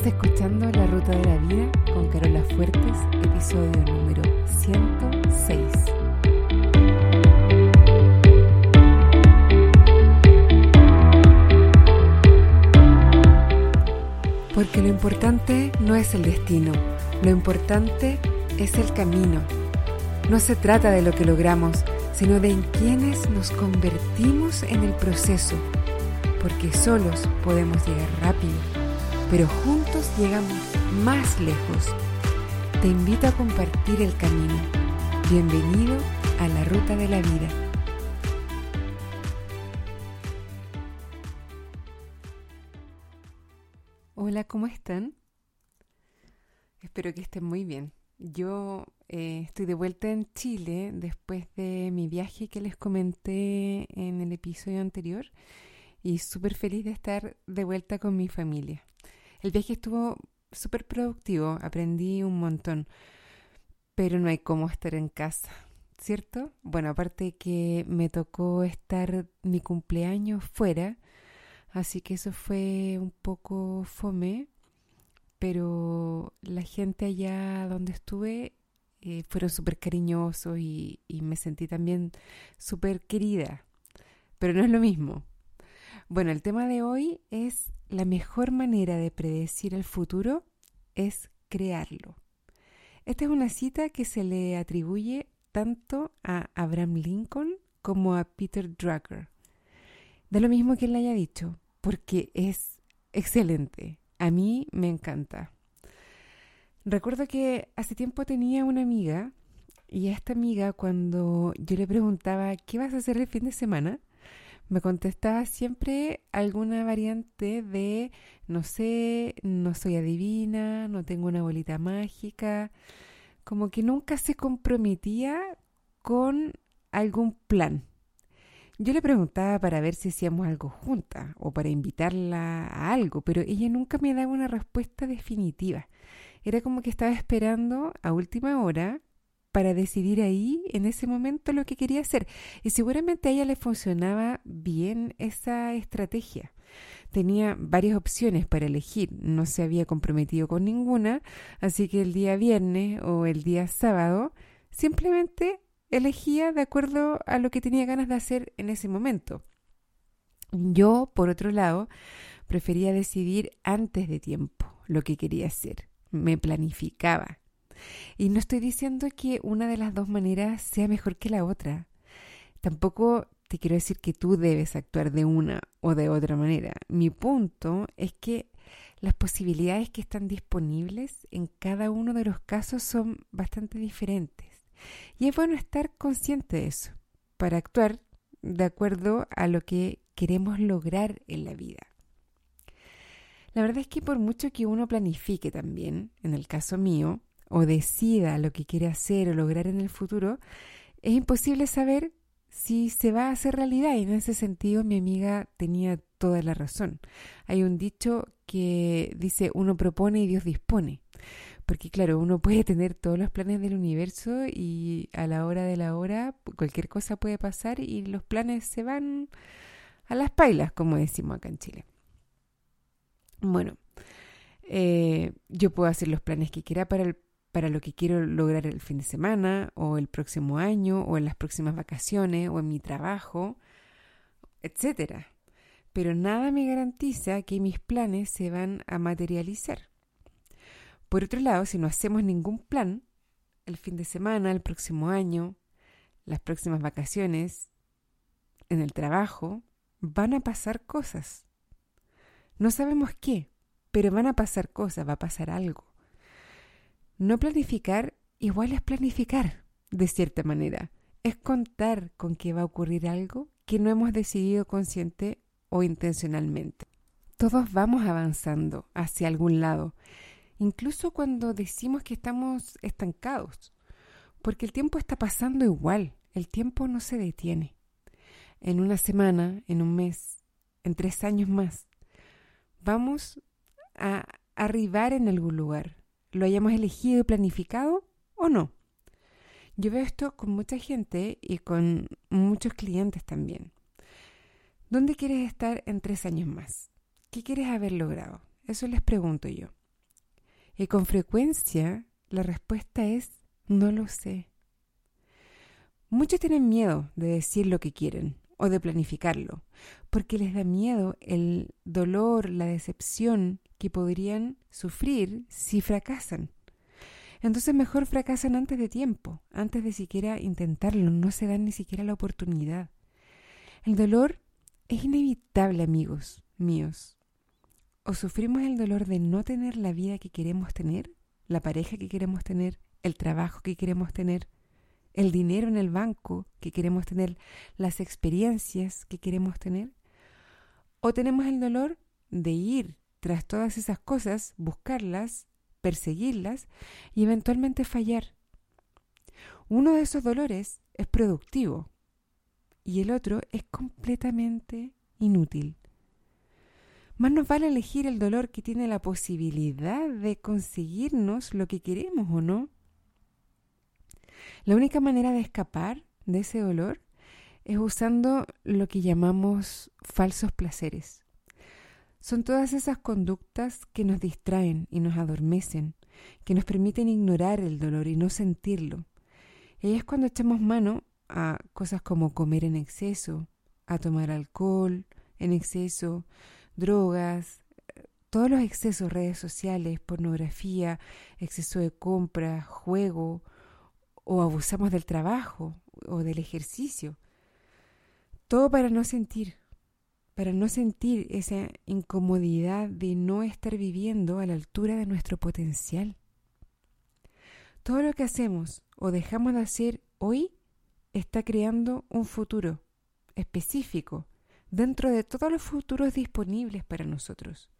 Estás escuchando La Ruta de la Vida con Carola Fuertes, episodio número 106. Porque lo importante no es el destino, lo importante es el camino. No se trata de lo que logramos, sino de en quienes nos convertimos en el proceso, porque solos podemos llegar rápido pero juntos llegamos más lejos. Te invito a compartir el camino. Bienvenido a la ruta de la vida. Hola, ¿cómo están? Espero que estén muy bien. Yo eh, estoy de vuelta en Chile después de mi viaje que les comenté en el episodio anterior y súper feliz de estar de vuelta con mi familia. El viaje estuvo súper productivo, aprendí un montón, pero no hay cómo estar en casa, ¿cierto? Bueno, aparte que me tocó estar mi cumpleaños fuera, así que eso fue un poco fome, pero la gente allá donde estuve eh, fueron súper cariñosos y, y me sentí también súper querida, pero no es lo mismo. Bueno, el tema de hoy es la mejor manera de predecir el futuro es crearlo. Esta es una cita que se le atribuye tanto a Abraham Lincoln como a Peter Drucker. Da lo mismo que él haya dicho, porque es excelente. A mí me encanta. Recuerdo que hace tiempo tenía una amiga y a esta amiga cuando yo le preguntaba, ¿qué vas a hacer el fin de semana? Me contestaba siempre alguna variante de no sé, no soy adivina, no tengo una bolita mágica, como que nunca se comprometía con algún plan. Yo le preguntaba para ver si hacíamos algo juntas o para invitarla a algo, pero ella nunca me daba una respuesta definitiva. Era como que estaba esperando a última hora para decidir ahí, en ese momento, lo que quería hacer. Y seguramente a ella le funcionaba bien esa estrategia. Tenía varias opciones para elegir, no se había comprometido con ninguna, así que el día viernes o el día sábado simplemente elegía de acuerdo a lo que tenía ganas de hacer en ese momento. Yo, por otro lado, prefería decidir antes de tiempo lo que quería hacer. Me planificaba, y no estoy diciendo que una de las dos maneras sea mejor que la otra. Tampoco te quiero decir que tú debes actuar de una o de otra manera. Mi punto es que las posibilidades que están disponibles en cada uno de los casos son bastante diferentes. Y es bueno estar consciente de eso para actuar de acuerdo a lo que queremos lograr en la vida. La verdad es que por mucho que uno planifique también, en el caso mío, o decida lo que quiere hacer o lograr en el futuro, es imposible saber si se va a hacer realidad. Y en ese sentido mi amiga tenía toda la razón. Hay un dicho que dice uno propone y Dios dispone. Porque claro, uno puede tener todos los planes del universo y a la hora de la hora cualquier cosa puede pasar y los planes se van a las pailas, como decimos acá en Chile. Bueno, eh, yo puedo hacer los planes que quiera para el para lo que quiero lograr el fin de semana o el próximo año o en las próximas vacaciones o en mi trabajo, etcétera. Pero nada me garantiza que mis planes se van a materializar. Por otro lado, si no hacemos ningún plan, el fin de semana, el próximo año, las próximas vacaciones, en el trabajo, van a pasar cosas. No sabemos qué, pero van a pasar cosas, va a pasar algo. No planificar igual es planificar, de cierta manera. Es contar con que va a ocurrir algo que no hemos decidido consciente o intencionalmente. Todos vamos avanzando hacia algún lado, incluso cuando decimos que estamos estancados, porque el tiempo está pasando igual, el tiempo no se detiene. En una semana, en un mes, en tres años más, vamos a arribar en algún lugar, lo hayamos elegido y planificado o no. Yo veo esto con mucha gente y con muchos clientes también. ¿Dónde quieres estar en tres años más? ¿Qué quieres haber logrado? Eso les pregunto yo. Y con frecuencia la respuesta es no lo sé. Muchos tienen miedo de decir lo que quieren o de planificarlo, porque les da miedo el dolor, la decepción que podrían sufrir si fracasan. Entonces mejor fracasan antes de tiempo, antes de siquiera intentarlo, no se dan ni siquiera la oportunidad. El dolor es inevitable, amigos míos. O sufrimos el dolor de no tener la vida que queremos tener, la pareja que queremos tener, el trabajo que queremos tener, el dinero en el banco que queremos tener, las experiencias que queremos tener, o tenemos el dolor de ir tras todas esas cosas, buscarlas perseguirlas y eventualmente fallar. Uno de esos dolores es productivo y el otro es completamente inútil. Más nos vale elegir el dolor que tiene la posibilidad de conseguirnos lo que queremos o no. La única manera de escapar de ese dolor es usando lo que llamamos falsos placeres. Son todas esas conductas que nos distraen y nos adormecen, que nos permiten ignorar el dolor y no sentirlo. Y es cuando echamos mano a cosas como comer en exceso, a tomar alcohol en exceso, drogas, todos los excesos, redes sociales, pornografía, exceso de compra, juego, o abusamos del trabajo o del ejercicio. Todo para no sentir, para no sentir esa incomodidad de no estar viviendo a la altura de nuestro potencial. Todo lo que hacemos o dejamos de hacer hoy está creando un futuro específico dentro de todos los futuros disponibles para nosotros.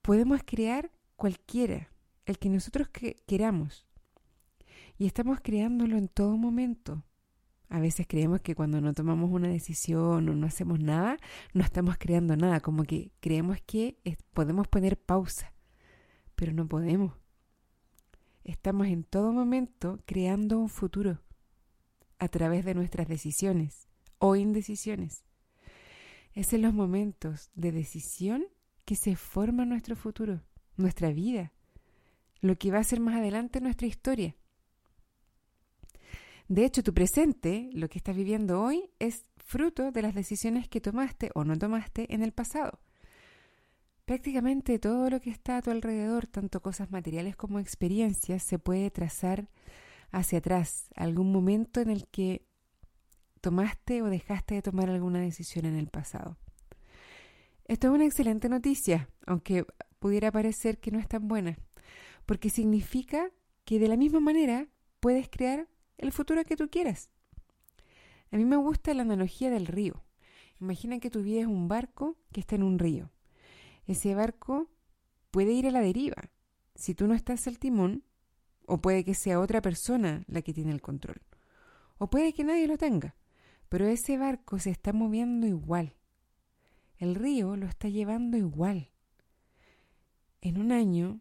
Podemos crear cualquiera, el que nosotros queramos. Y estamos creándolo en todo momento. A veces creemos que cuando no tomamos una decisión o no hacemos nada, no estamos creando nada, como que creemos que podemos poner pausa, pero no podemos. Estamos en todo momento creando un futuro a través de nuestras decisiones o indecisiones. Es en los momentos de decisión que se forma nuestro futuro, nuestra vida, lo que va a ser más adelante nuestra historia. De hecho, tu presente, lo que estás viviendo hoy, es fruto de las decisiones que tomaste o no tomaste en el pasado. Prácticamente todo lo que está a tu alrededor, tanto cosas materiales como experiencias, se puede trazar hacia atrás, algún momento en el que tomaste o dejaste de tomar alguna decisión en el pasado. Esto es una excelente noticia, aunque pudiera parecer que no es tan buena, porque significa que de la misma manera puedes crear el futuro que tú quieras. A mí me gusta la analogía del río. Imagina que tu vida es un barco que está en un río. Ese barco puede ir a la deriva si tú no estás al timón, o puede que sea otra persona la que tiene el control, o puede que nadie lo tenga, pero ese barco se está moviendo igual. El río lo está llevando igual. En un año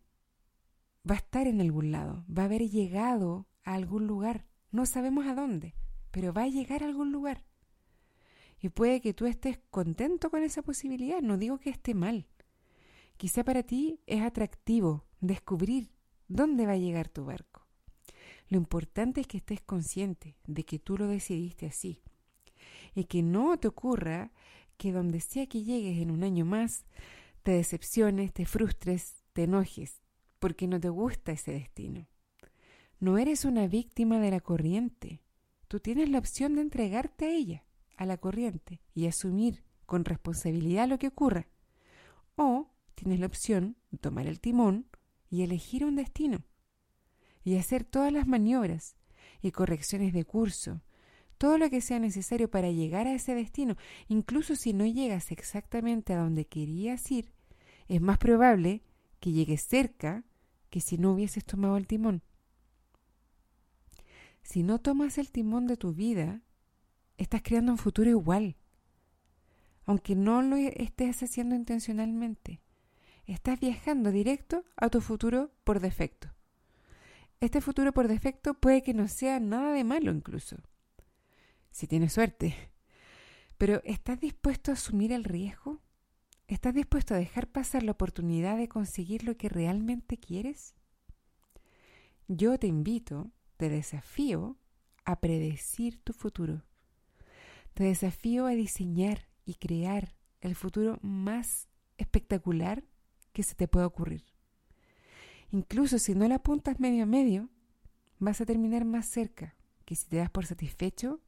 va a estar en algún lado, va a haber llegado a algún lugar. No sabemos a dónde, pero va a llegar a algún lugar. Y puede que tú estés contento con esa posibilidad, no digo que esté mal. Quizá para ti es atractivo descubrir dónde va a llegar tu barco. Lo importante es que estés consciente de que tú lo decidiste así y que no te ocurra que donde sea que llegues en un año más, te decepciones, te frustres, te enojes, porque no te gusta ese destino. No eres una víctima de la corriente. Tú tienes la opción de entregarte a ella, a la corriente, y asumir con responsabilidad lo que ocurra. O tienes la opción de tomar el timón y elegir un destino. Y hacer todas las maniobras y correcciones de curso, todo lo que sea necesario para llegar a ese destino, incluso si no llegas exactamente a donde querías ir, es más probable que llegues cerca que si no hubieses tomado el timón. Si no tomas el timón de tu vida, estás creando un futuro igual. Aunque no lo estés haciendo intencionalmente, estás viajando directo a tu futuro por defecto. Este futuro por defecto puede que no sea nada de malo incluso, si tienes suerte. Pero ¿estás dispuesto a asumir el riesgo? ¿Estás dispuesto a dejar pasar la oportunidad de conseguir lo que realmente quieres? Yo te invito, te desafío a predecir tu futuro. Te desafío a diseñar y crear el futuro más espectacular que se te pueda ocurrir. Incluso si no la apuntas medio a medio, vas a terminar más cerca que si te das por satisfecho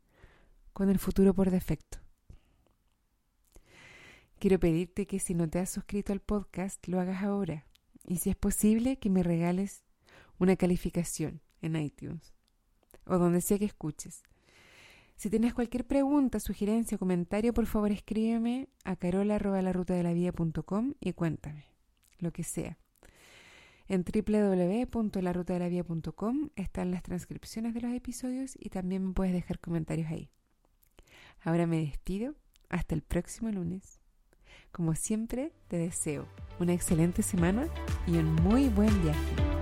con el futuro por defecto. Quiero pedirte que si no te has suscrito al podcast, lo hagas ahora. Y si es posible, que me regales una calificación en iTunes o donde sea que escuches. Si tienes cualquier pregunta, sugerencia o comentario, por favor escríbeme a carola.larutadelavida.com y cuéntame, lo que sea. En www.larutadelavida.com están las transcripciones de los episodios y también me puedes dejar comentarios ahí. Ahora me despido. Hasta el próximo lunes. Como siempre, te deseo una excelente semana y un muy buen viaje.